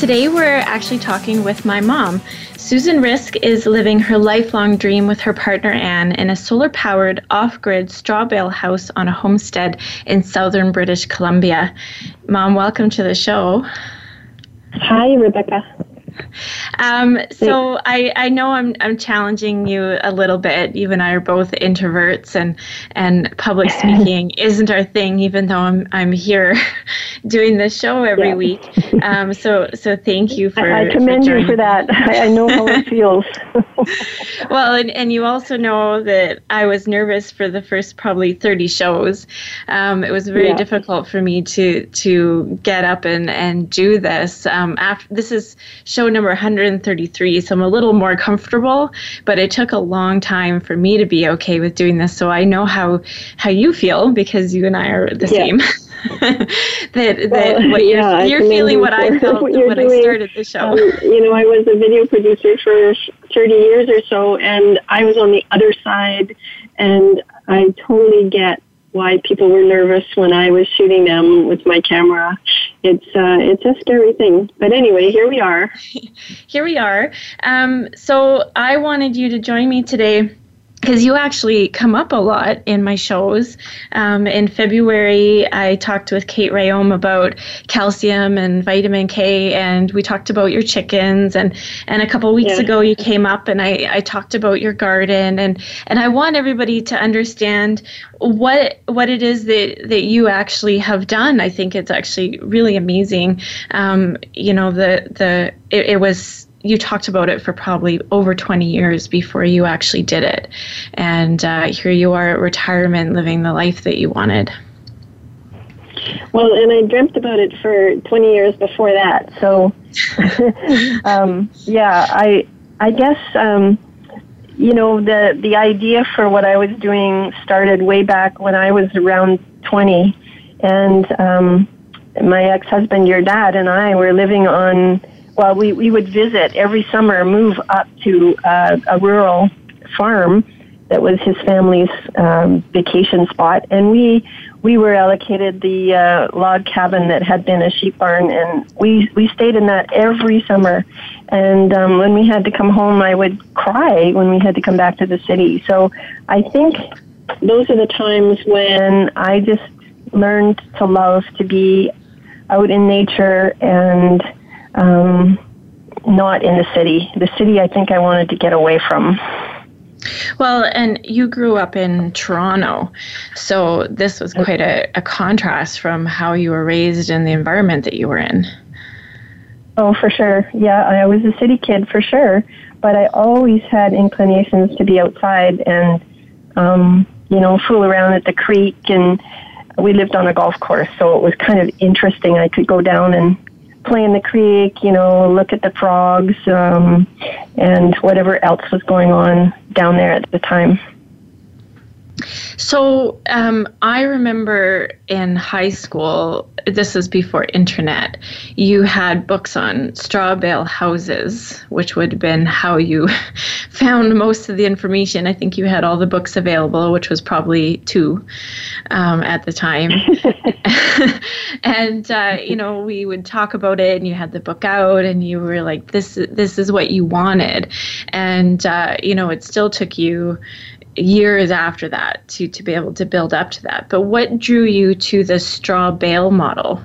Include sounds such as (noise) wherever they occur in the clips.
Today we're actually talking with my mom. Susan Risk is living her lifelong dream with her partner Anne in a solar powered off grid straw bale house on a homestead in southern British Columbia. Mom, welcome to the show. Hi, Rebecca. Um, so I, I know I'm, I'm challenging you a little bit. You and I are both introverts, and and public (laughs) speaking isn't our thing. Even though I'm I'm here (laughs) doing this show every yeah. week. (laughs) Um, so so thank you for. I, I commend for you for that. I, I know how it feels. well, and, and you also know that I was nervous for the first probably 30 shows. Um, it was very yeah. difficult for me to to get up and and do this. Um, after this is show show number 133, so I'm a little more comfortable, but it took a long time for me to be okay with doing this. So I know how how you feel because you and I are the yeah. same. (laughs) that well, that what you're you're feeling what I felt (laughs) what when doing. I started the show. Um, you know, I was a video producer for 30 years or so, and I was on the other side, and I totally get why people were nervous when I was shooting them with my camera. It's uh, it's a scary thing, but anyway, here we are. (laughs) here we are. Um, so I wanted you to join me today because you actually come up a lot in my shows. Um, in February, I talked with Kate Rheaume about calcium and vitamin K, and we talked about your chickens. And, and a couple weeks yeah. ago, you came up and I, I talked about your garden. And, and I want everybody to understand what what it is that, that you actually have done. I think it's actually really amazing. Um, you know, the the it, it was you talked about it for probably over 20 years before you actually did it. And uh, here you are at retirement living the life that you wanted. Well, and I dreamt about it for 20 years before that. So, (laughs) um, yeah, I, I guess, um, you know, the, the idea for what I was doing started way back when I was around 20. And um, my ex husband, your dad, and I were living on well, we, we would visit every summer, move up to uh, a rural farm that was his family's um, vacation spot, and we we were allocated the uh, log cabin that had been a sheep barn, and we we stayed in that every summer. And um, when we had to come home, I would cry when we had to come back to the city. So I think those are the times when I just learned to love to be out in nature and um, not in the city. The city, I think I wanted to get away from. Well, and you grew up in Toronto, so this was quite a, a contrast from how you were raised and the environment that you were in. Oh, for sure. Yeah, I was a city kid for sure, but I always had inclinations to be outside and, um, you know, fool around at the creek. And we lived on a golf course, so it was kind of interesting. I could go down and play in the creek, you know, look at the frogs, um, and whatever else was going on down there at the time. So um, I remember in high school, this is before internet, you had books on straw bale houses, which would have been how you (laughs) found most of the information. I think you had all the books available, which was probably two um, at the time. (laughs) (laughs) and uh, you know, we would talk about it, and you had the book out, and you were like, "This, this is what you wanted," and uh, you know, it still took you years after that to to be able to build up to that. But what drew you to the straw bale model?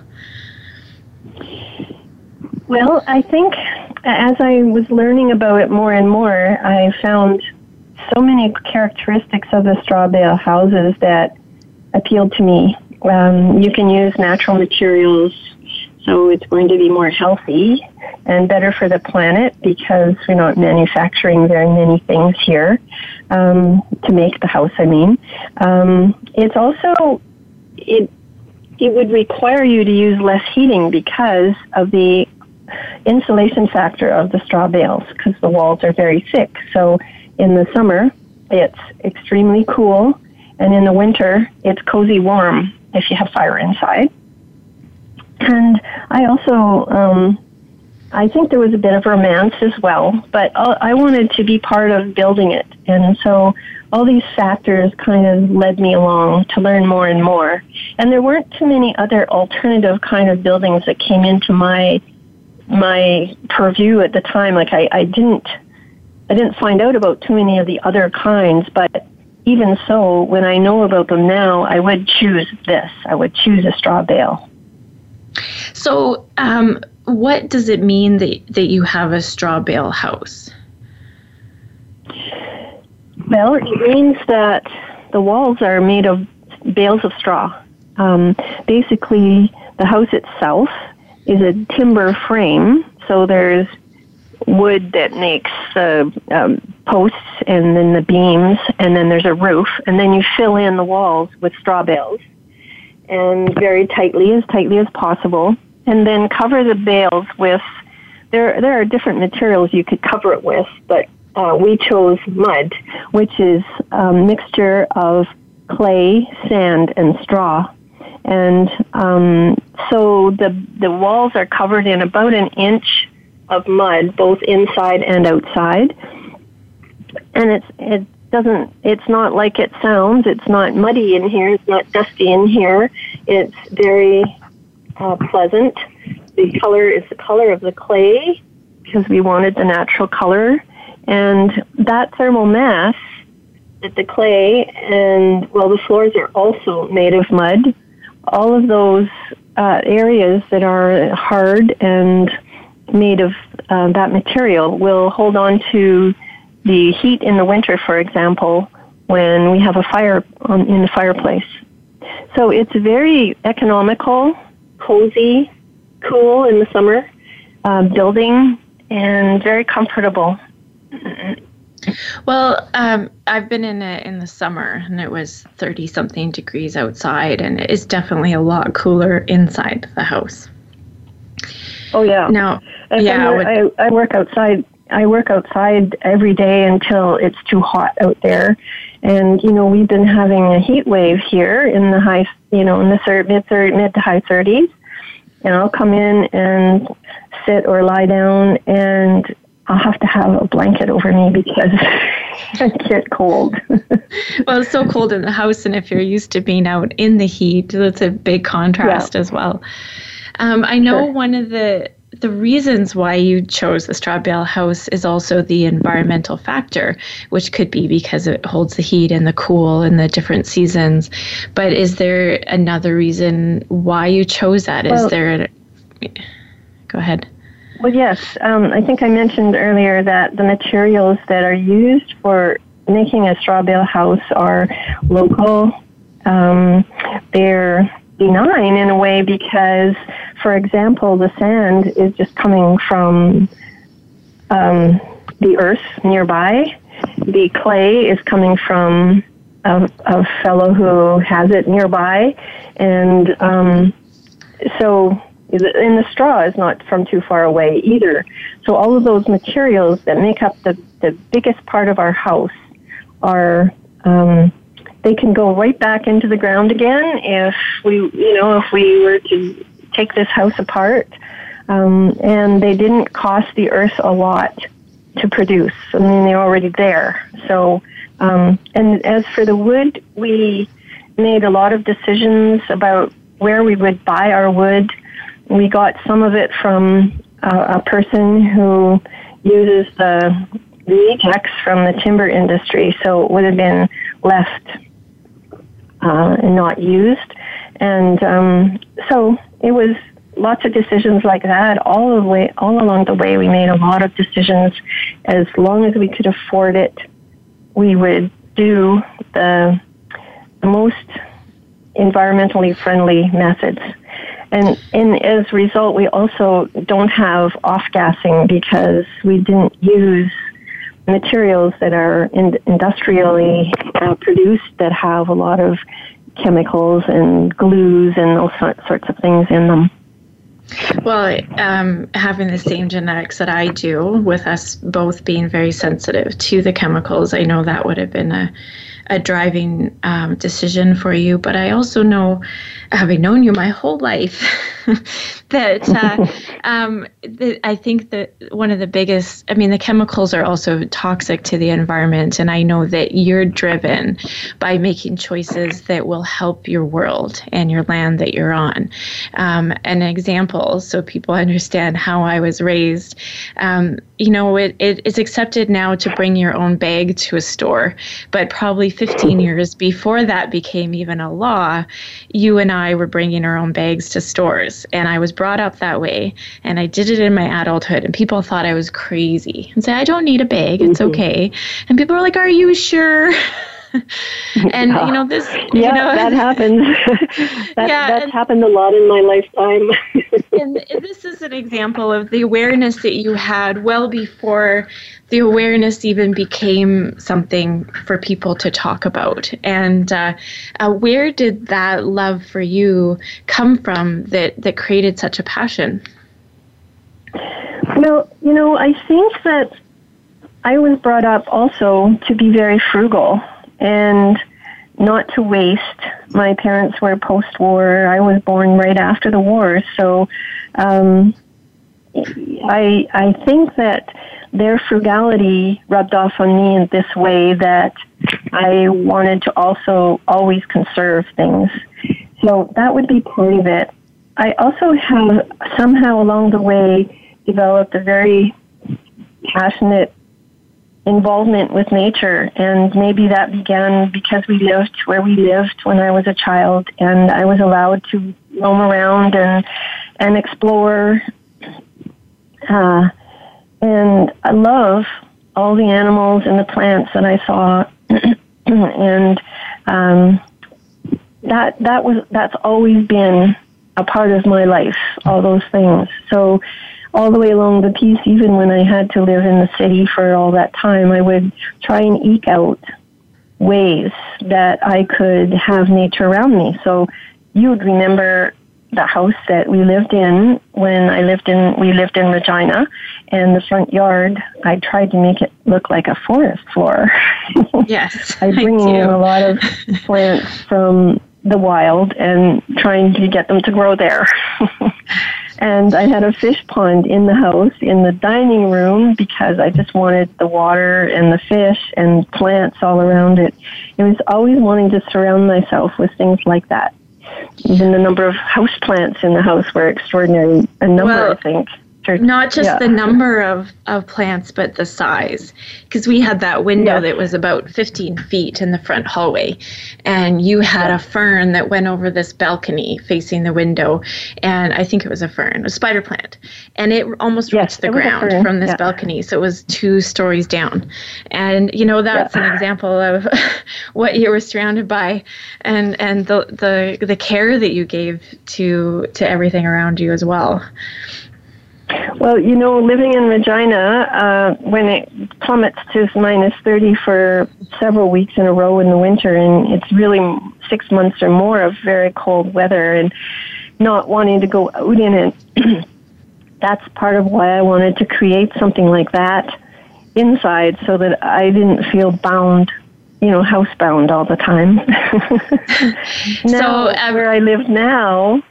Well, I think as I was learning about it more and more, I found so many characteristics of the straw bale houses that appealed to me. Um, you can use natural materials, so it's going to be more healthy and better for the planet because we're not manufacturing very many things here um, to make the house. I mean, um, it's also it it would require you to use less heating because of the insulation factor of the straw bales because the walls are very thick. So in the summer, it's extremely cool, and in the winter, it's cozy warm if you have fire inside. And I also, um, I think there was a bit of romance as well, but I wanted to be part of building it. And so all these factors kind of led me along to learn more and more. And there weren't too many other alternative kind of buildings that came into my my purview at the time. Like I, I didn't I didn't find out about too many of the other kinds, but even so, when I know about them now, I would choose this. I would choose a straw bale. So, um, what does it mean that, that you have a straw bale house? Well, it means that the walls are made of bales of straw. Um, basically, the house itself is a timber frame, so there's wood that makes the um, posts and then the beams, and then there's a roof, and then you fill in the walls with straw bales, and very tightly, as tightly as possible, and then cover the bales with. There, there are different materials you could cover it with, but uh, we chose mud, which is a mixture of clay, sand, and straw. And um, so the the walls are covered in about an inch of mud, both inside and outside. And it's it doesn't it's not like it sounds. It's not muddy in here. It's not dusty in here. It's very uh, pleasant. The color is the color of the clay because we wanted the natural color and that thermal mass that the clay and, well, the floors are also made of mud. All of those uh, areas that are hard and made of uh, that material will hold on to the heat in the winter, for example, when we have a fire on, in the fireplace. So it's very economical, cozy, cool in the summer, uh, building, and very comfortable. Well, um, I've been in it in the summer, and it was thirty something degrees outside, and it is definitely a lot cooler inside the house. Oh yeah. Now, and yeah, I, I work outside. I work outside every day until it's too hot out there, and you know we've been having a heat wave here in the high, you know, in the third, mid third, mid to high thirties, and I'll come in and sit or lie down and I'll have to have a blanket over me because (laughs) I get cold. (laughs) well, it's so cold in the house, and if you're used to being out in the heat, that's a big contrast yeah. as well. Um, I know sure. one of the the reasons why you chose the straw bale house is also the environmental factor, which could be because it holds the heat and the cool in the different seasons. But is there another reason why you chose that? Well, is there? A, go ahead. Well, yes. Um, I think I mentioned earlier that the materials that are used for making a straw bale house are local. Um, they're benign in a way because, for example, the sand is just coming from um, the earth nearby. The clay is coming from a, a fellow who has it nearby, and um, so and the straw is not from too far away either. So all of those materials that make up the, the biggest part of our house are um, they can go right back into the ground again if we you know if we were to take this house apart. Um, and they didn't cost the earth a lot to produce. I mean, they're already there. So, um, and as for the wood, we made a lot of decisions about where we would buy our wood we got some of it from uh, a person who uses the rejects from the timber industry, so it would have been left uh, and not used. And um, so it was lots of decisions like that all the way, all along the way. We made a lot of decisions. As long as we could afford it, we would do the, the most environmentally friendly methods. And, as a result, we also don't have off gassing because we didn't use materials that are in, industrially uh, produced that have a lot of chemicals and glues and all sorts of things in them. Well, um, having the same genetics that I do, with us both being very sensitive to the chemicals, I know that would have been a, a driving um, decision for you. But I also know, having known you my whole life, (laughs) (laughs) that uh, (laughs) um, the, I think that one of the biggest, I mean, the chemicals are also toxic to the environment. And I know that you're driven by making choices that will help your world and your land that you're on. Um, an example, so people understand how I was raised, um, you know, it, it, it's accepted now to bring your own bag to a store, but probably 15 years before that became even a law, you and I were bringing our own bags to stores. And I was brought up that way. And I did it in my adulthood. And people thought I was crazy and say I don't need a bag. It's mm-hmm. okay. And people were like are you sure (laughs) (laughs) and yeah. you know this yeah you know, that happens. (laughs) That, yeah, that's and, happened a lot in my lifetime. (laughs) And this is an example of the awareness that you had well before the awareness even became something for people to talk about. And uh, uh, where did that love for you come from that that created such a passion? Well you know i think that I was brought up also to be very frugal and not to waste. My parents were post war. I was born right after the war. So um, I, I think that their frugality rubbed off on me in this way that I wanted to also always conserve things. So that would be part of it. I also have somehow along the way developed a very passionate involvement with nature. And maybe that began because we lived where we lived when I was a child and I was allowed to roam around and, and explore. Uh, and I love all the animals and the plants that I saw. (clears throat) and, um, that, that was, that's always been a part of my life, all those things. So, all the way along the piece, even when I had to live in the city for all that time, I would try and eke out ways that I could have nature around me. So you would remember the house that we lived in when I lived in we lived in Regina and the front yard I tried to make it look like a forest floor. (laughs) Yes. I bring in a lot of (laughs) plants from the wild and trying to get them to grow there. (laughs) and I had a fish pond in the house in the dining room because I just wanted the water and the fish and plants all around it. It was always wanting to surround myself with things like that. Even the number of house plants in the house were extraordinary. A number, well, I think. Not just yeah. the number of, of plants, but the size. Because we had that window yeah. that was about 15 feet in the front hallway. And you had yeah. a fern that went over this balcony facing the window. And I think it was a fern, a spider plant. And it almost yes, reached the ground from this balcony. So it was two stories down. And, you know, that's an example of (laughs) what you were surrounded by and, and the, the, the care that you gave to, to everything around you as well. Well, you know, living in Regina, uh, when it plummets to minus 30 for several weeks in a row in the winter, and it's really six months or more of very cold weather, and not wanting to go out in it, (clears throat) that's part of why I wanted to create something like that inside so that I didn't feel bound you know, housebound all the time. (laughs) now, so, um, where I live now,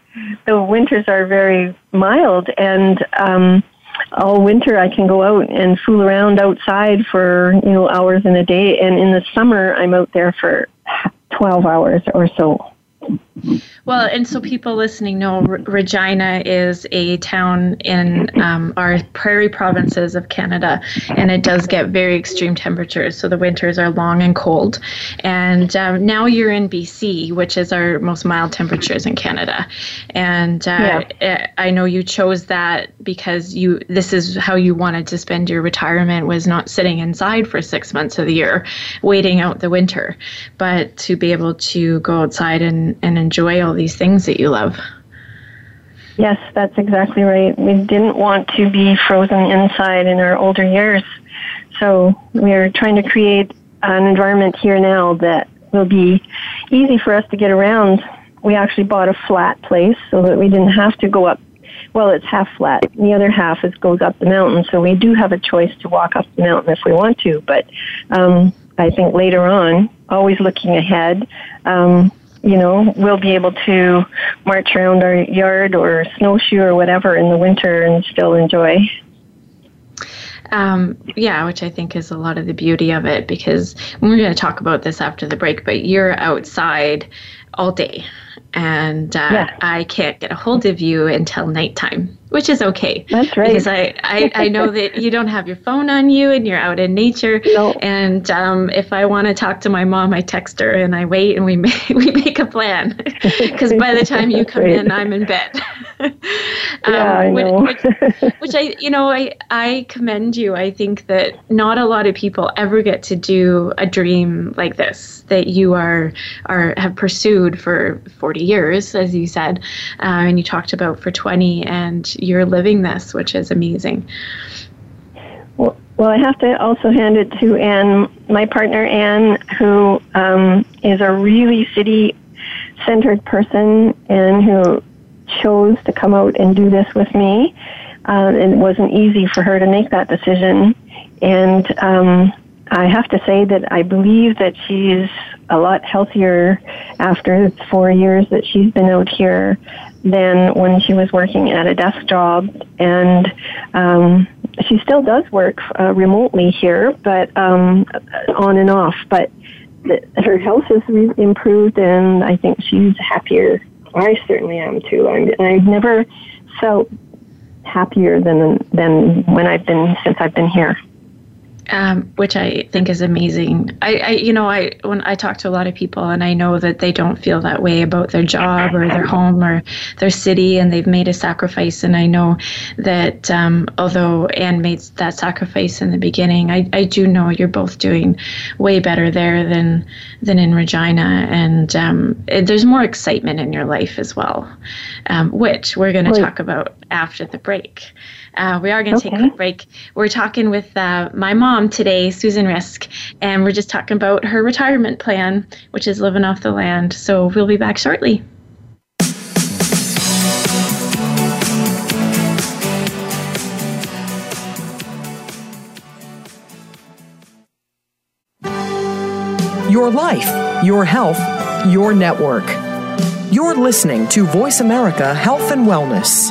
the winters are very mild and um all winter I can go out and fool around outside for, you know, hours in a day and in the summer I'm out there for 12 hours or so. Well, and so people listening know Regina is a town in um, our prairie provinces of Canada, and it does get very extreme temperatures. So the winters are long and cold. And um, now you're in BC, which is our most mild temperatures in Canada. And uh, yeah. I know you chose that because you this is how you wanted to spend your retirement was not sitting inside for six months of the year, waiting out the winter, but to be able to go outside and, and enjoy all these things that you love. Yes, that's exactly right. We didn't want to be frozen inside in our older years. So we are trying to create an environment here now that will be easy for us to get around. We actually bought a flat place so that we didn't have to go up well, it's half flat. The other half is goes up the mountain. So we do have a choice to walk up the mountain if we want to. But um, I think later on, always looking ahead, um, you know, we'll be able to march around our yard or snowshoe or whatever in the winter and still enjoy. Um, yeah, which I think is a lot of the beauty of it because we're going to talk about this after the break, but you're outside all day and uh, yeah. I can't get a hold of you until nighttime, which is okay. That's right. Because I, I, I know (laughs) that you don't have your phone on you and you're out in nature. No. And um, if I want to talk to my mom, I text her and I wait and we (laughs) make, we make a plan. (laughs) Because by the time you come right. in, I'm in bed. um, yeah, I know. which, which, which I, you know, I, I commend you. I think that not a lot of people ever get to do a dream like this that you are, are have pursued for 40 years, as you said, uh, and you talked about for 20, and you're living this, which is amazing. Well, well, I have to also hand it to Anne, my partner Anne, who um, is a really city centered person and who chose to come out and do this with me. Uh, it wasn't easy for her to make that decision. And um, I have to say that I believe that she's a lot healthier after four years that she's been out here than when she was working at a desk job. And um, she still does work uh, remotely here, but um, on and off. But the, her health has re- improved, and I think she's happier. I certainly am too. I'm, I've never felt happier than than when I've been since I've been here um, which I think is amazing. I, I, you know, I when I talk to a lot of people, and I know that they don't feel that way about their job or their home or their city, and they've made a sacrifice. And I know that um, although Anne made that sacrifice in the beginning, I, I do know you're both doing way better there than than in Regina, and um, it, there's more excitement in your life as well, um, which we're going to talk about after the break. Uh, we are going to okay. take a quick break. We're talking with uh, my mom today, Susan Risk, and we're just talking about her retirement plan, which is living off the land. So we'll be back shortly. Your life, your health, your network. You're listening to Voice America Health and Wellness.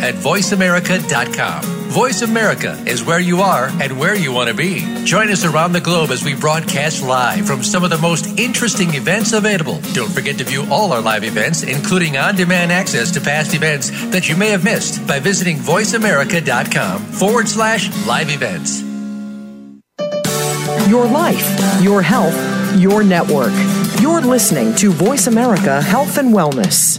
at voiceamerica.com. Voice America is where you are and where you want to be. Join us around the globe as we broadcast live from some of the most interesting events available. Don't forget to view all our live events, including on demand access to past events that you may have missed by visiting voiceamerica.com forward slash live events your life, your health, your network. You're listening to Voice America Health and Wellness.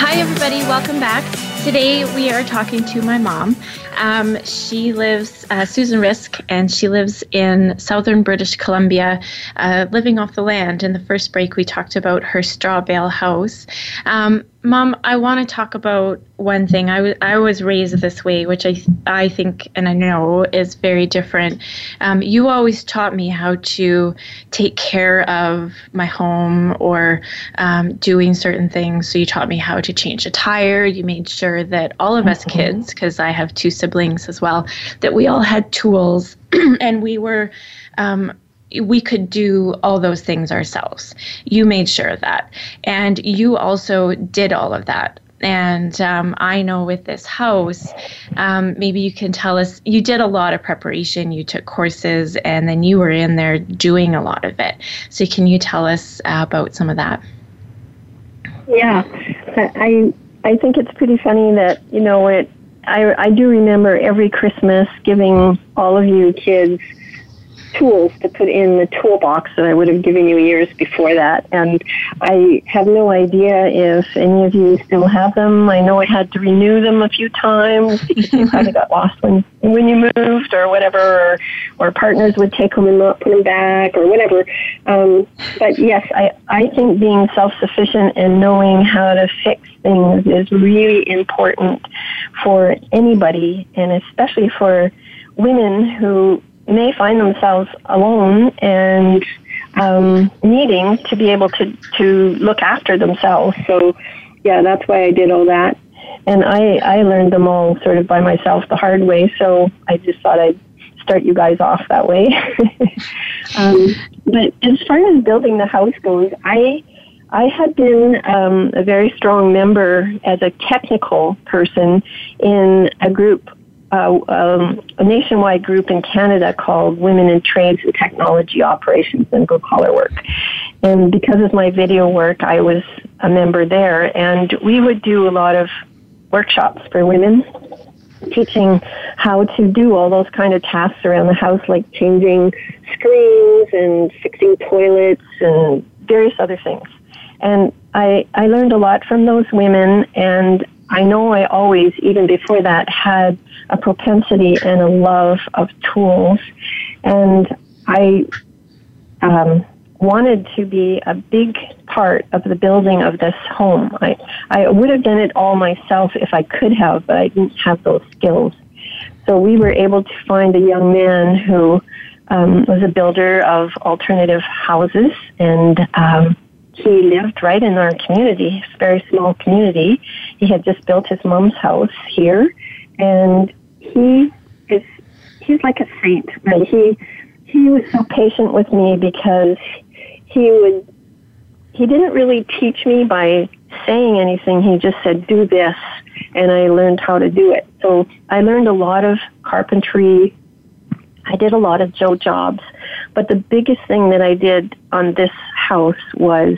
Hi, everybody. Welcome back. Today we are talking to my mom. Um, she lives, uh, Susan Risk, and she lives in southern British Columbia, uh, living off the land. In the first break, we talked about her straw bale house. Um, Mom, I want to talk about one thing. I, w- I was raised this way, which I, I think and I know is very different. Um, you always taught me how to take care of my home or um, doing certain things. So you taught me how to change a tire. You made sure that all of us mm-hmm. kids, because I have two siblings as well, that we all had tools (clears throat) and we were. Um, we could do all those things ourselves. You made sure of that. And you also did all of that. And um, I know with this house, um, maybe you can tell us you did a lot of preparation, you took courses, and then you were in there doing a lot of it. So, can you tell us about some of that? Yeah, I I think it's pretty funny that you know it. I I do remember every Christmas giving all of you kids tools to put in the toolbox that I would have given you years before that. And I have no idea if any of you still have them. I know I had to renew them a few times you of got lost when when you moved or whatever, or, or partners would take them and not put them back or whatever. Um, but yes, I, I think being self-sufficient and knowing how to fix things is really important for anybody and especially for women who may find themselves alone and um, needing to be able to, to look after themselves. So, yeah, that's why I did all that. And I, I learned them all sort of by myself the hard way, so I just thought I'd start you guys off that way. (laughs) (laughs) um, but as far as building the house goes, I I had been um, a very strong member as a technical person in a group uh, um, a nationwide group in Canada called Women in Trades and Technology Operations and Blue Collar Work. And because of my video work, I was a member there, and we would do a lot of workshops for women teaching how to do all those kind of tasks around the house like changing screens and fixing toilets and various other things and i i learned a lot from those women and I know I always, even before that, had a propensity and a love of tools. And I um, wanted to be a big part of the building of this home. I, I would have done it all myself if I could have, but I didn't have those skills. So we were able to find a young man who um, was a builder of alternative houses and um, he lived right in our community, it's very small community. He had just built his mom's house here, and he is he's like a saint. Right? He he was so patient with me because he would he didn't really teach me by saying anything. He just said, "Do this," and I learned how to do it. So I learned a lot of carpentry. I did a lot of Joe jobs, but the biggest thing that I did on this house was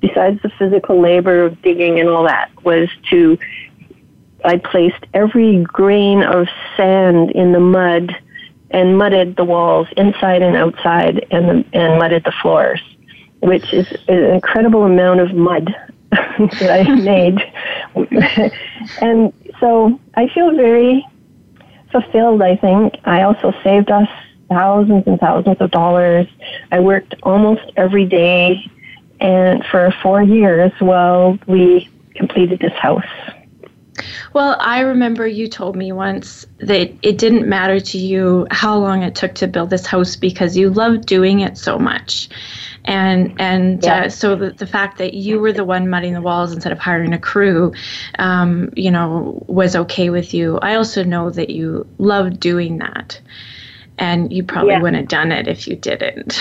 besides the physical labor of digging and all that, was to I placed every grain of sand in the mud and mudded the walls inside and outside and and mudded the floors, which is an incredible amount of mud (laughs) that I (laughs) made. and so I feel very fulfilled, I think. I also saved us thousands and thousands of dollars. I worked almost every day and for four years while we completed this house. Well, I remember you told me once that it didn't matter to you how long it took to build this house because you loved doing it so much. And and yeah. uh, so the, the fact that you were the one mudding the walls instead of hiring a crew, um, you know, was okay with you. I also know that you loved doing that, and you probably yeah. wouldn't have done it if you didn't.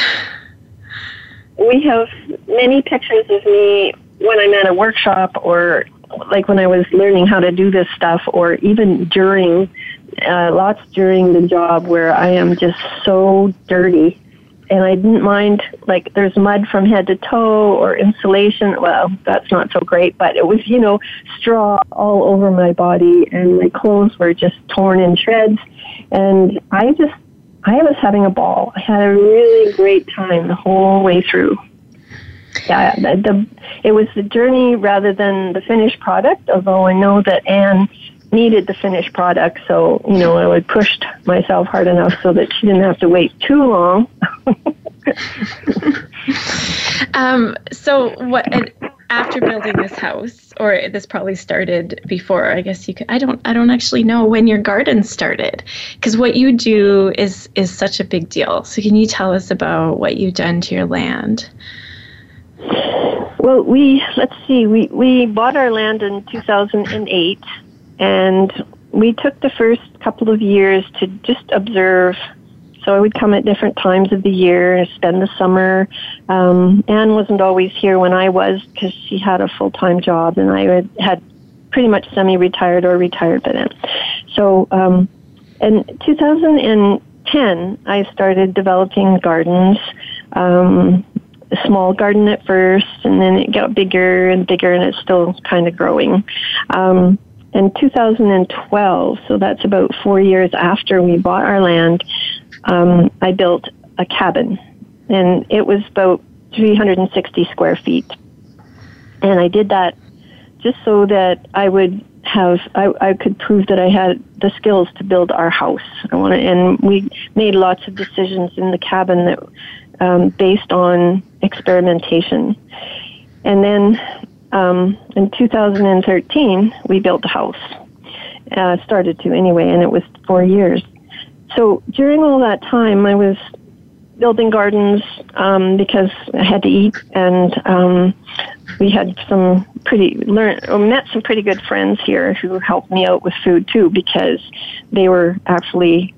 we have many pictures of me when I'm at a workshop or like when I was learning how to do this stuff or even during uh, lots during the job where I am just so dirty and I didn't mind like there's mud from head to toe or insulation. Well, that's not so great, but it was, you know, straw all over my body and my clothes were just torn in shreds. And I just I was having a ball. I had a really great time the whole way through. Yeah, the, the, it was the journey rather than the finished product. Although I know that Anne needed the finished product, so you know I would pushed myself hard enough so that she didn't have to wait too long. (laughs) um, so what? After building this house, or this probably started before. I guess you could. I don't. I don't actually know when your garden started, because what you do is is such a big deal. So can you tell us about what you've done to your land? Well, we let's see. We we bought our land in 2008, and we took the first couple of years to just observe. So I would come at different times of the year, spend the summer. Um, Anne wasn't always here when I was because she had a full time job, and I had, had pretty much semi retired or retired by then. So um, in 2010, I started developing gardens. Um, a small garden at first, and then it got bigger and bigger, and it's still kind of growing. Um, in 2012, so that's about four years after we bought our land, um, I built a cabin, and it was about 360 square feet. And I did that just so that I would have I, I could prove that I had the skills to build our house. I wanted, and we made lots of decisions in the cabin that um, based on experimentation. And then um, in 2013, we built the house. Uh, started to anyway, and it was four years. So during all that time, I was building gardens um, because I had to eat, and um, we had some pretty learned or met some pretty good friends here who helped me out with food too because they were actually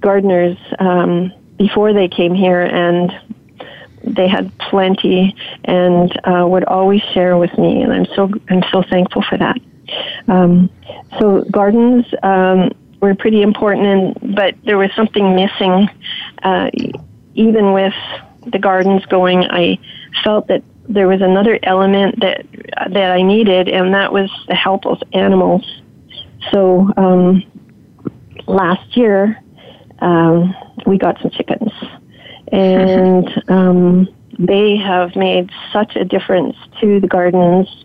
gardeners um, before they came here, and they had plenty and uh, would always share with me, and I'm so I'm so thankful for that. Um, so gardens um, were pretty important, and but there was something missing. Uh, even with the gardens going, I felt that there was another element that that I needed, and that was the help of animals. So um, last year, um, we got some chickens and (laughs) um, they have made such a difference to the gardens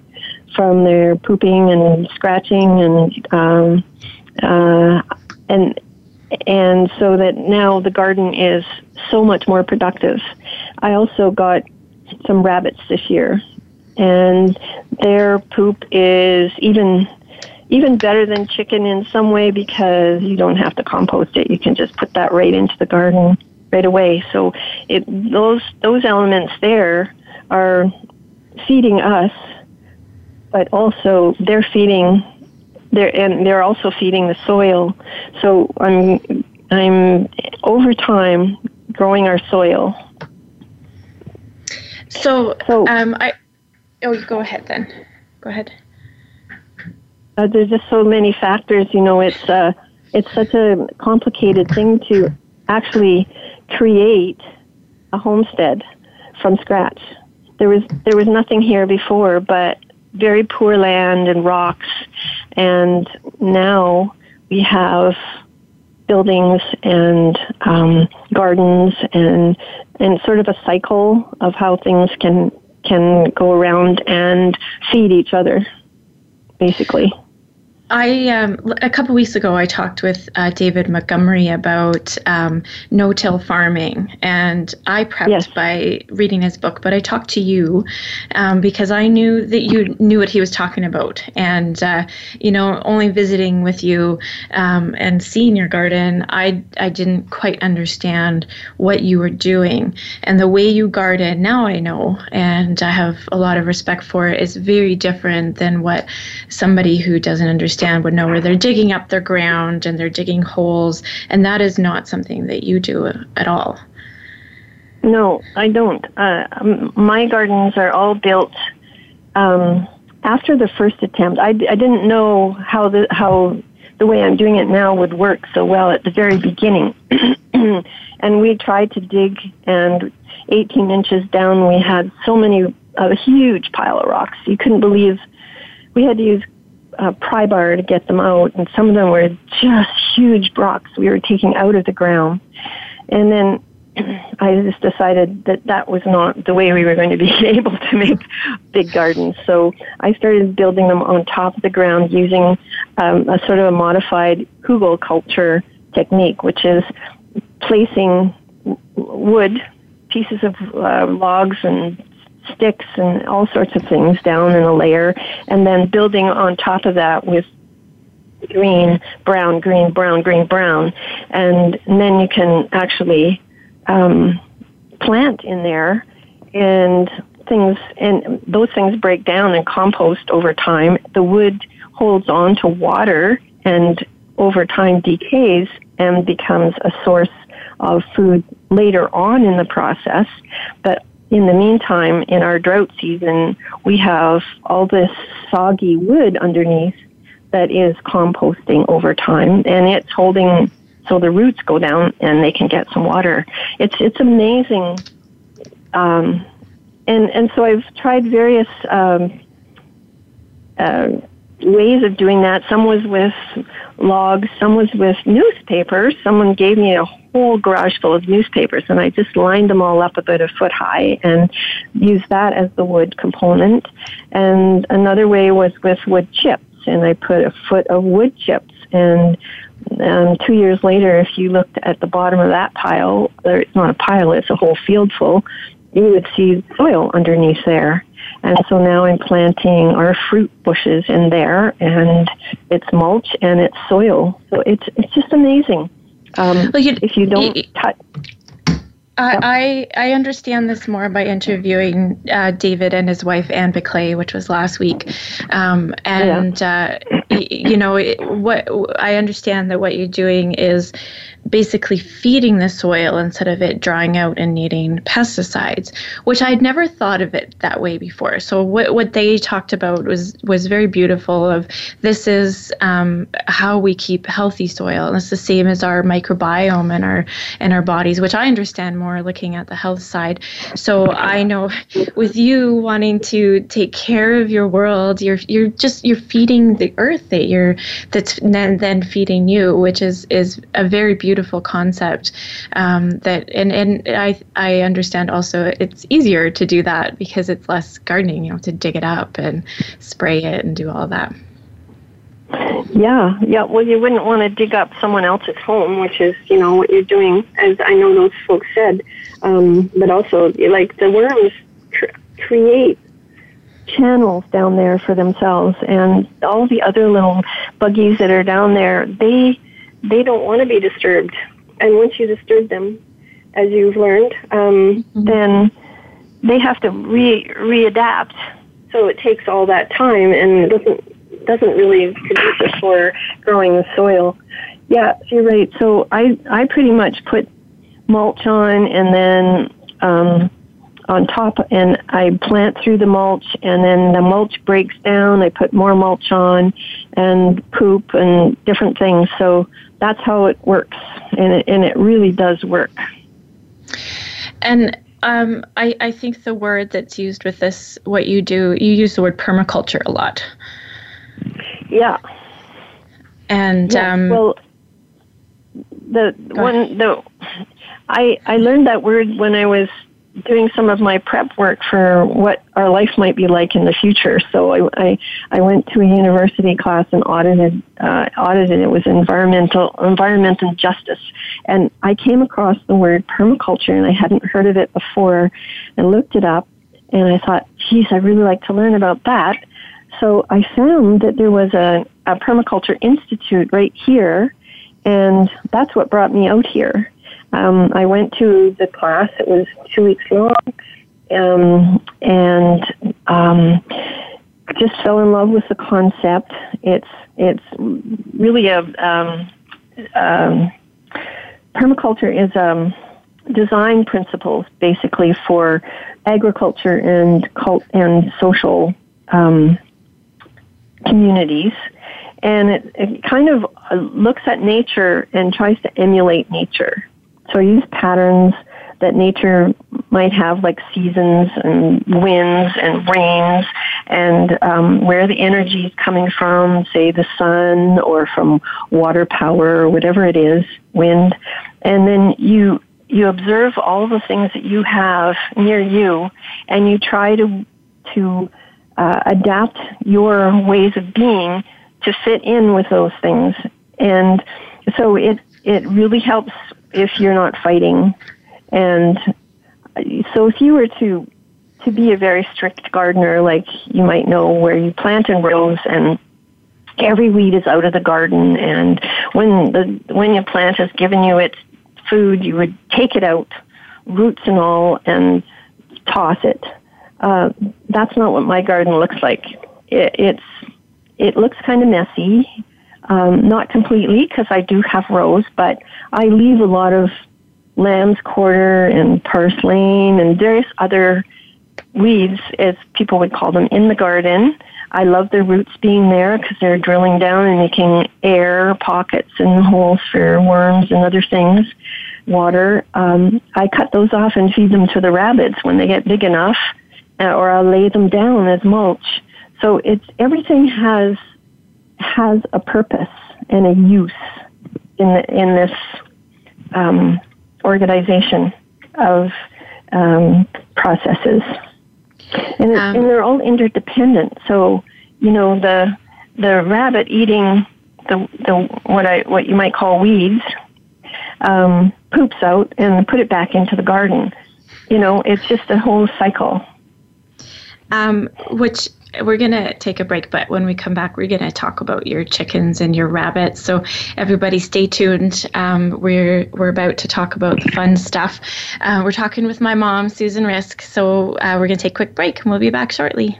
from their pooping and scratching and um, uh, and and so that now the garden is so much more productive. I also got some rabbits this year, and their poop is even even better than chicken in some way because you don't have to compost it. You can just put that right into the garden right away. So it, those those elements there are feeding us, but also they're feeding they're and they're also feeding the soil. So I'm I'm over time growing our soil. So, so um, I oh go ahead then. Go ahead. Uh, there's just so many factors. You know, it's uh, it's such a complicated thing to actually create a homestead from scratch. There was there was nothing here before but very poor land and rocks, and now we have buildings and um, gardens and and sort of a cycle of how things can can go around and feed each other, basically. I um, a couple weeks ago I talked with uh, David Montgomery about um, no-till farming, and I prepped yes. by reading his book. But I talked to you um, because I knew that you knew what he was talking about, and uh, you know, only visiting with you um, and seeing your garden, I I didn't quite understand what you were doing, and the way you garden now I know, and I have a lot of respect for it. Is very different than what somebody who doesn't understand understand would know where they're digging up their ground and they're digging holes, and that is not something that you do at all. No, I don't. Uh, my gardens are all built um, after the first attempt. I, I didn't know how the how the way I'm doing it now would work so well at the very beginning, (clears throat) and we tried to dig, and 18 inches down, we had so many a huge pile of rocks. You couldn't believe we had to use uh, pry bar to get them out, and some of them were just huge rocks we were taking out of the ground. And then (clears throat) I just decided that that was not the way we were going to be (laughs) able to make big gardens. So I started building them on top of the ground using um, a sort of a modified hugelkultur technique, which is placing wood, pieces of uh, logs and sticks and all sorts of things down in a layer, and then building on top of that with green, brown, green, brown, green, brown, and then you can actually um, plant in there, and things and those things break down and compost over time. The wood holds on to water and over time decays and becomes a source of food later on in the process. But in the meantime, in our drought season, we have all this soggy wood underneath that is composting over time and it's holding so the roots go down and they can get some water. It's it's amazing, um, and and so I've tried various um, uh, ways of doing that. Some was with logs, some was with newspapers. Someone gave me a whole garage full of newspapers, and I just lined them all up about a foot high and used that as the wood component. And another way was with wood chips, and I put a foot of wood chips and um, two years later, if you looked at the bottom of that pile, or it's not a pile, it's a whole field full, you would see soil underneath there. And so now I'm planting our fruit bushes in there, and it's mulch and it's soil. So it's it's just amazing. Um, well, you, if you don't you, touch. I, I understand this more by interviewing uh, David and his wife Anne Biklé, which was last week, um, and yeah. uh, you know what I understand that what you're doing is basically feeding the soil instead of it drying out and needing pesticides, which I'd never thought of it that way before. So what what they talked about was was very beautiful. Of this is um, how we keep healthy soil, and it's the same as our microbiome and our and our bodies, which I understand more looking at the health side. So I know with you wanting to take care of your world, you're you're just you're feeding the earth that you're that's then then feeding you, which is is a very beautiful concept um, that and and I I understand also it's easier to do that because it's less gardening you know to dig it up and spray it and do all that. Yeah, yeah. Well, you wouldn't want to dig up someone else's home, which is, you know, what you're doing, as I know those folks said. Um, but also, like the worms cr- create channels down there for themselves, and all the other little buggies that are down there, they they don't want to be disturbed. And once you disturb them, as you've learned, um, mm-hmm. then they have to re readapt. So it takes all that time and it doesn't doesn't really produce it for growing the soil. Yeah, you're right. So I I pretty much put mulch on and then um, on top and I plant through the mulch and then the mulch breaks down. I put more mulch on and poop and different things. So that's how it works, and it, and it really does work. And um, I, I think the word that's used with this, what you do, you use the word permaculture a lot. Yeah. And yeah, um, well, the one the I I learned that word when I was doing some of my prep work for what our life might be like in the future. So I, I, I went to a university class and audited, uh, audited it was environmental, environmental justice. And I came across the word permaculture and I hadn't heard of it before and looked it up. And I thought, geez, I'd really like to learn about that. So I found that there was a, a permaculture institute right here. And that's what brought me out here. Um, I went to the class. It was two weeks long, um, and um, just fell in love with the concept. It's it's really a um, um, permaculture is um, design principles basically for agriculture and cult and social um, communities and it, it kind of looks at nature and tries to emulate nature so I use patterns that nature might have, like seasons and winds and rains, and um, where the energy is coming from, say the sun or from water power or whatever it is, wind. And then you you observe all the things that you have near you, and you try to to uh, adapt your ways of being to fit in with those things. And so it it really helps if you're not fighting. And so if you were to to be a very strict gardener, like you might know where you plant in rows and every weed is out of the garden. And when the when your plant has given you its food you would take it out roots and all and toss it. Uh, that's not what my garden looks like. It, it's it looks kind of messy um, not completely because I do have rows but I leave a lot of lamb's quarter and purslane and various other weeds as people would call them in the garden I love the roots being there because they're drilling down and making air pockets and holes for worms and other things. Water. Um, I cut those off and feed them to the rabbits when they get big enough, uh, or I'll lay them down as mulch. So it's everything has has a purpose and a use in the, in this um, organization of um, processes and, um, and they're all interdependent. So you know the the rabbit eating the the what I what you might call weeds um, poops out and put it back into the garden. You know, it's just a whole cycle. Um, which we're going to take a break, but when we come back, we're going to talk about your chickens and your rabbits. So everybody stay tuned. Um, we're, we're about to talk about the fun stuff. Uh, we're talking with my mom, Susan Risk. So uh, we're going to take a quick break and we'll be back shortly.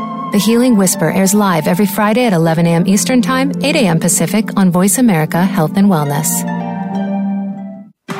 the Healing Whisper airs live every Friday at 11 a.m. Eastern Time, 8 a.m. Pacific on Voice America Health and Wellness.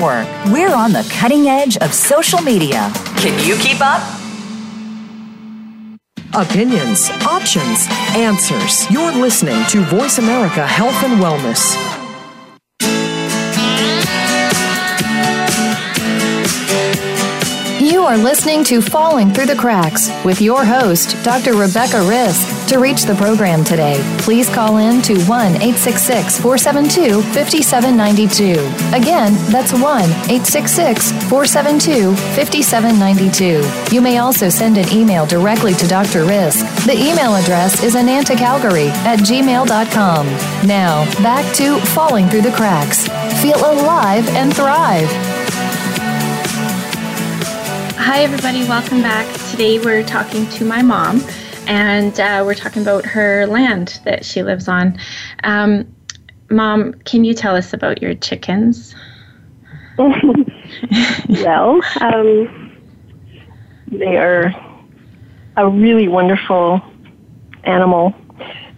We're on the cutting edge of social media. Can you keep up? Opinions, options, answers. You're listening to Voice America Health and Wellness. You are listening to Falling Through the Cracks with your host, Dr. Rebecca Risk. To reach the program today, please call in to 1 866 472 5792. Again, that's 1 866 472 5792. You may also send an email directly to Dr. Risk. The email address is anantacalgary at gmail.com. Now, back to Falling Through the Cracks. Feel alive and thrive. Hi, everybody. Welcome back. Today we're talking to my mom and uh, we're talking about her land that she lives on. Um, Mom, can you tell us about your chickens? (laughs) well, um, they are a really wonderful animal,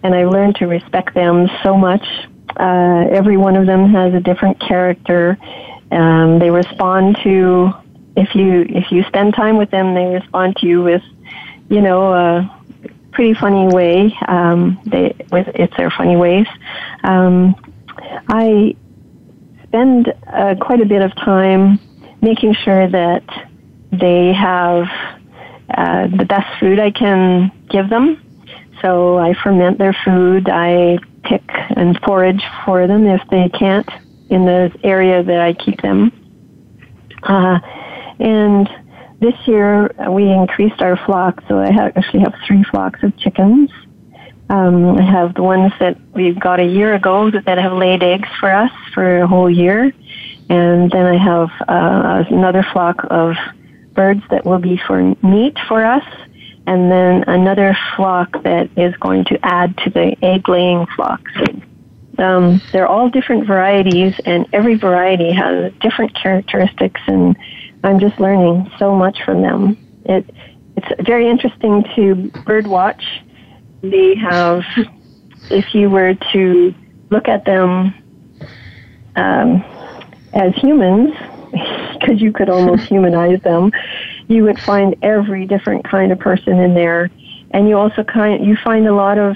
and I learned to respect them so much. Uh, every one of them has a different character, Um, they respond to if you if you spend time with them, they respond to you with, you know, a pretty funny way. Um, they with it's their funny ways. Um, I spend uh, quite a bit of time making sure that they have uh, the best food I can give them. So I ferment their food. I pick and forage for them if they can't in the area that I keep them. Uh, and this year we increased our flock, so I actually have three flocks of chickens. Um, I have the ones that we got a year ago that have laid eggs for us for a whole year, and then I have uh, another flock of birds that will be for meat for us, and then another flock that is going to add to the egg laying flocks. Um, they're all different varieties, and every variety has different characteristics, and I'm just learning so much from them. It, it's very interesting to bird watch. They have, if you were to look at them um, as humans, (laughs) because you could almost (laughs) humanize them, you would find every different kind of person in there, and you also kind you find a lot of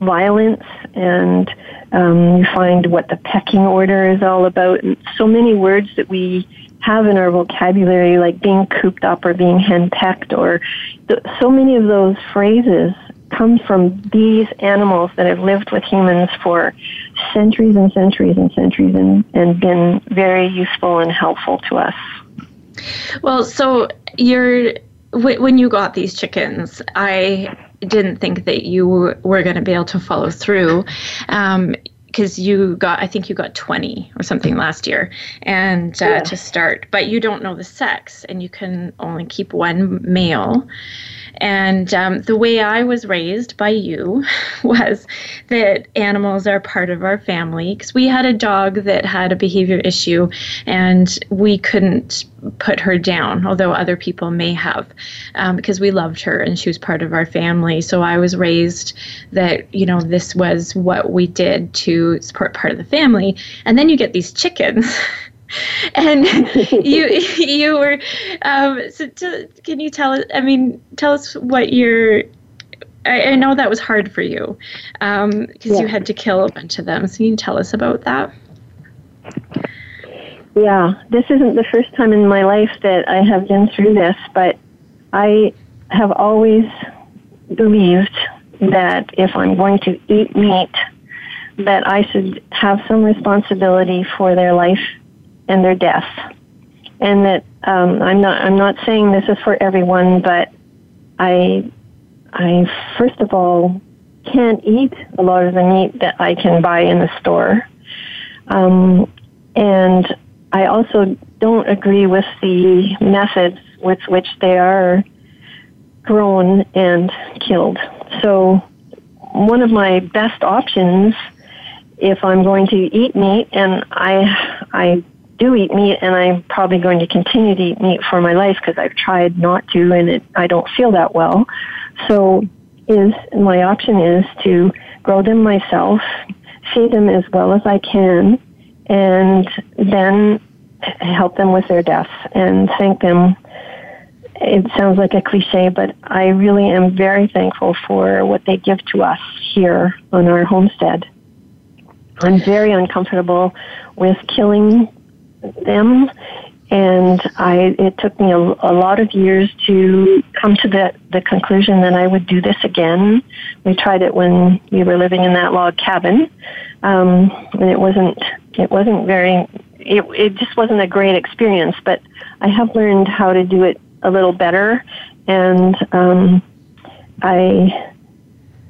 violence and um, you find what the pecking order is all about and so many words that we have in our vocabulary like being cooped up or being henpecked or th- so many of those phrases come from these animals that have lived with humans for centuries and centuries and centuries and, and been very useful and helpful to us. Well, so you're when you got these chickens, I didn't think that you were going to be able to follow through. Um, because you got i think you got 20 or something last year and uh, yeah. to start but you don't know the sex and you can only keep one male and um, the way I was raised by you (laughs) was that animals are part of our family because we had a dog that had a behavior issue and we couldn't put her down, although other people may have, um, because we loved her and she was part of our family. So I was raised that, you know, this was what we did to support part of the family. And then you get these chickens. (laughs) (laughs) and (laughs) you (laughs) you were um, so to, can you tell us i mean tell us what your I, I know that was hard for you because um, yeah. you had to kill a bunch of them. So can you tell us about that? Yeah this isn't the first time in my life that i have been through this but i have always believed that if i'm going to eat meat that i should have some responsibility for their life and their death. And that um, I'm not I'm not saying this is for everyone, but I I first of all can't eat a lot of the meat that I can buy in the store. Um, and I also don't agree with the methods with which they are grown and killed. So one of my best options if I'm going to eat meat and I I do eat meat, and I'm probably going to continue to eat meat for my life because I've tried not to, and it, I don't feel that well. So, is my option is to grow them myself, feed them as well as I can, and then help them with their death and thank them. It sounds like a cliche, but I really am very thankful for what they give to us here on our homestead. I'm very uncomfortable with killing them and I it took me a, a, lot of years to come to the the conclusion that I would do this again. We tried it when we were living in that log cabin, um, and it wasn't it wasn't very it it just wasn't a great experience. But I have learned how to do it a little better, and um, I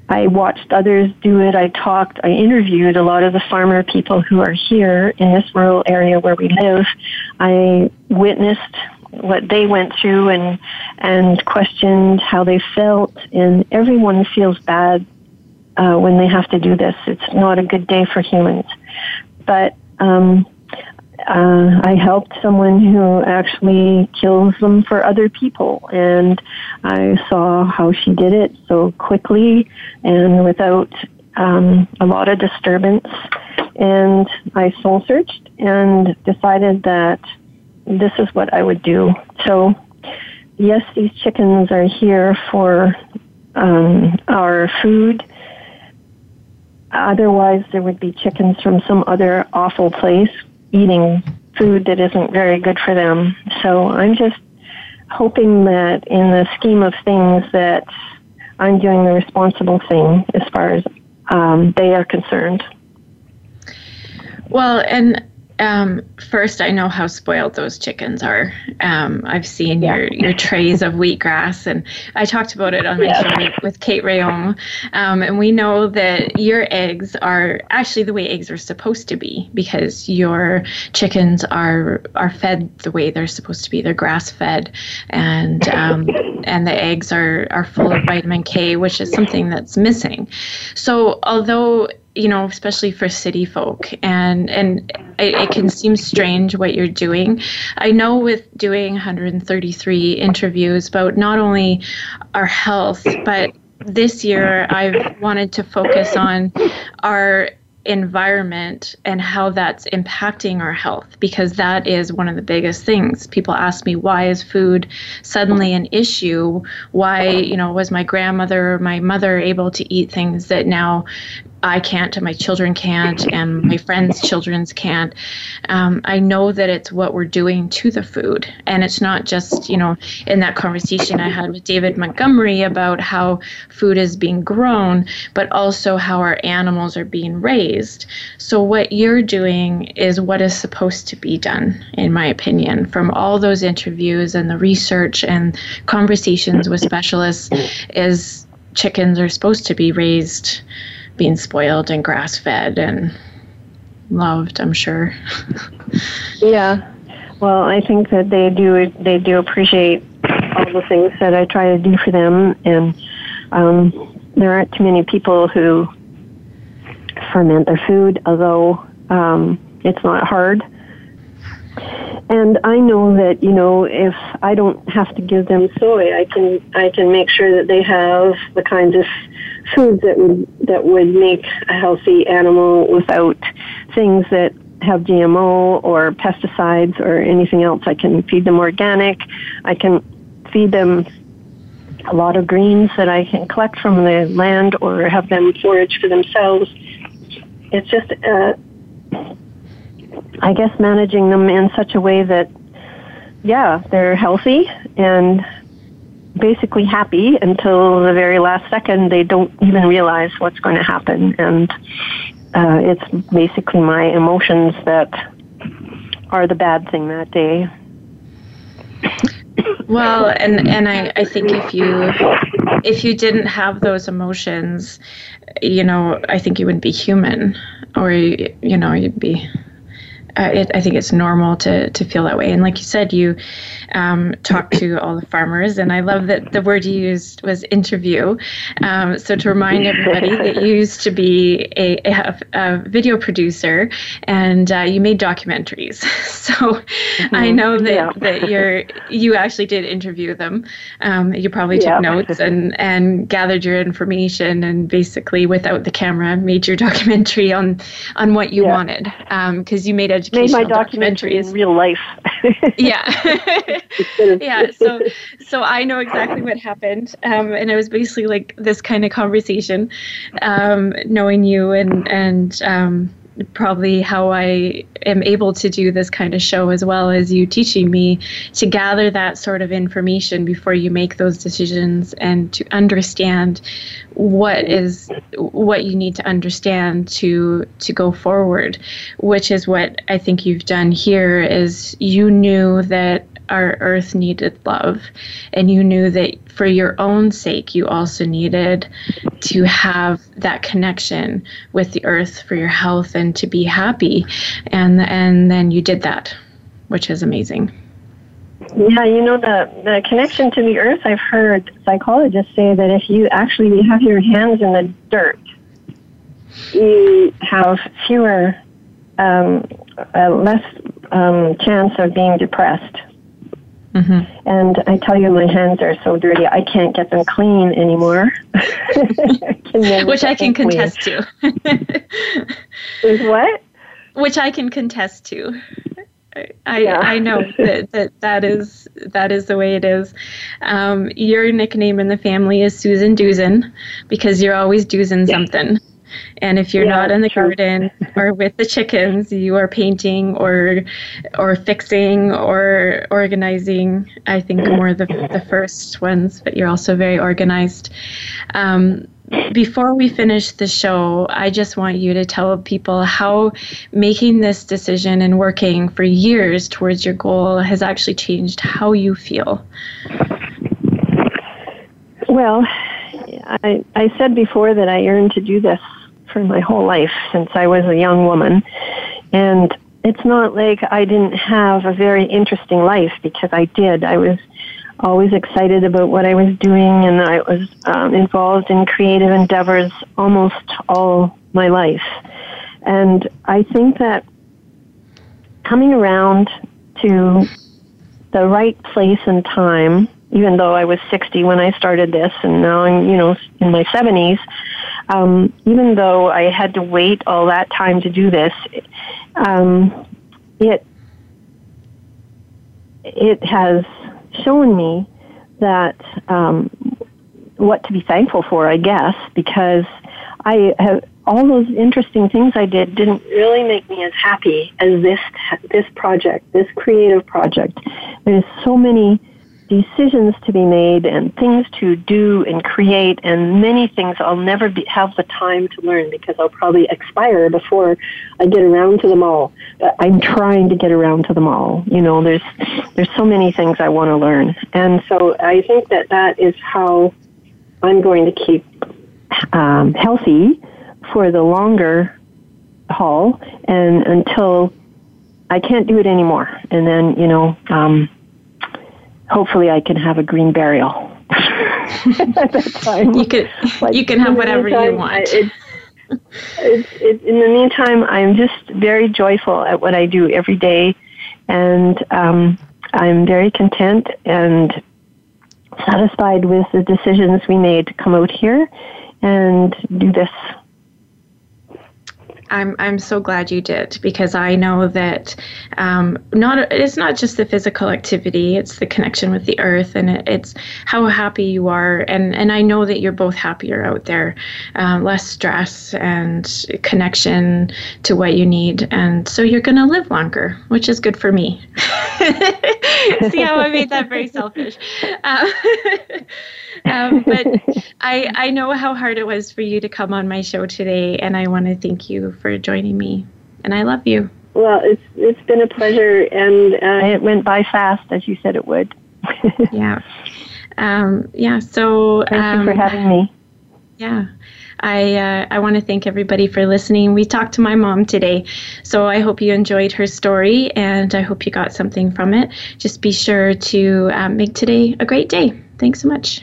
I watched others do it. I talked, I interviewed a lot of the farmer people who are here in this rural area where we live. I witnessed what they went through and and questioned how they felt and everyone feels bad uh, when they have to do this. It's not a good day for humans. But um, uh, I helped someone who actually kills them for other people, and I saw how she did it so quickly and without um, a lot of disturbance. and I soul searched and decided that this is what I would do. So, yes, these chickens are here for um, our food. Otherwise, there would be chickens from some other awful place eating food that isn't very good for them. So I'm just hoping that in the scheme of things that I'm doing the responsible thing as far as um, they are concerned. Well, and um, first, I know how spoiled those chickens are. Um, I've seen yeah. your, your trays of wheatgrass, and I talked about it on my yeah. show with Kate Rheaume. Um, and we know that your eggs are actually the way eggs are supposed to be because your chickens are are fed the way they're supposed to be. They're grass fed, and um, and the eggs are are full of vitamin K, which is something that's missing. So although you know, especially for city folk, and and it, it, can seem strange what you're doing. I know with doing 133 interviews about not only our health, but this year I've wanted to focus on our environment and how that's impacting our health because that is one of the biggest things. People ask me why is food suddenly an issue? Why you know was my grandmother or my mother able to eat things that now I can't and my children can't and my friends' children's can't. Um, I know that it's what we're doing to the food. And it's not just, you know, in that conversation I had with David Montgomery about how food is being grown, but also how our animals are being raised. So what you're doing is what is supposed to be done, in my opinion, from all those interviews and the research and conversations with specialists is chickens are supposed to be raised being spoiled and grass fed and loved, I'm sure. yeah. Well, I think that they do they do appreciate all the things that I try to do for them, and um, there aren't too many people who ferment their food, although um, it's not hard. And I know that you know if I don't have to give them soy, I can I can make sure that they have the kinds of foods that would that would make a healthy animal without things that have GMO or pesticides or anything else. I can feed them organic. I can feed them a lot of greens that I can collect from the land or have them forage for themselves. It's just, uh, I guess, managing them in such a way that, yeah, they're healthy and basically happy until the very last second. They don't even realize what's going to happen, and uh, it's basically my emotions that are the bad thing that day. (coughs) Well, and and I, I think if you if you didn't have those emotions, you know, I think you wouldn't be human, or you know, you'd be uh, it, I think it's normal to to feel that way. And like you said, you um, talk to all the farmers, and I love that the word you used was interview. Um, so to remind everybody that you (laughs) used to be a, a, a video producer, and uh, you made documentaries. (laughs) So mm-hmm. I know that yeah. that you're you actually did interview them. Um, you probably took yeah. notes and and gathered your information, and basically without the camera made your (laughs) documentary on on what you yeah. wanted because um, you made educational made my documentaries in real life. (laughs) yeah. (laughs) yeah. So, so I know exactly what happened, um, and it was basically like this kind of conversation, um, knowing you and and um, probably how I am able to do this kind of show as well as you teaching me to gather that sort of information before you make those decisions and to understand what is what you need to understand to to go forward which is what I think you've done here is you knew that our earth needed love. And you knew that for your own sake, you also needed to have that connection with the earth for your health and to be happy. And, and then you did that, which is amazing. Yeah, you know the the connection to the earth. I've heard psychologists say that if you actually have your hands in the dirt, you have fewer, um, uh, less um, chance of being depressed. Mm-hmm. And I tell you, my hands are so dirty, I can't get them clean anymore. I (laughs) which I can contest to. (laughs) Is what? Which I can contest to. I, yeah. I know (laughs) that, that that is that is the way it is. Um, your nickname in the family is Susan Doozen because you're always yeah. something. And if you're yeah, not in the true. garden or with the chickens, you are painting or or fixing or organizing. I think more the the first ones, but you're also very organized. Um, before we finish the show, I just want you to tell people how making this decision and working for years towards your goal has actually changed how you feel. Well, I, I said before that I yearned to do this my whole life since I was a young woman. And it's not like I didn't have a very interesting life because I did. I was always excited about what I was doing and I was um, involved in creative endeavors almost all my life. And I think that coming around to the right place and time, even though I was 60 when I started this and now I'm, you know, in my 70s, um, even though I had to wait all that time to do this, um, it it has shown me that um, what to be thankful for, I guess, because I have all those interesting things I did didn't really make me as happy as this this project, this creative project. There's so many decisions to be made and things to do and create and many things I'll never be, have the time to learn because I'll probably expire before I get around to them all. But I'm trying to get around to them all. You know, there's there's so many things I want to learn, and so I think that that is how I'm going to keep um, healthy for the longer haul and until I can't do it anymore, and then you know. Um, hopefully I can have a green burial at that time. You can but you can have whatever meantime, you want. It's, it's, it, in the meantime, I'm just very joyful at what I do every day, and um, I'm very content and satisfied with the decisions we made to come out here and do this I'm I'm so glad you did because I know that um, not it's not just the physical activity; it's the connection with the earth, and it, it's how happy you are. and And I know that you're both happier out there, um, less stress and connection to what you need, and so you're going to live longer, which is good for me. (laughs) See how I made that very selfish. Uh, (laughs) um, but (laughs) I I know how hard it was for you to come on my show today, and I want to thank you for joining me. And I love you. Well, it's it's been a pleasure, and uh, it went by fast as you said it would. (laughs) yeah, um, yeah. So thank um, you for um, having me. Yeah. I uh, I want to thank everybody for listening. We talked to my mom today, so I hope you enjoyed her story and I hope you got something from it. Just be sure to um, make today a great day. Thanks so much.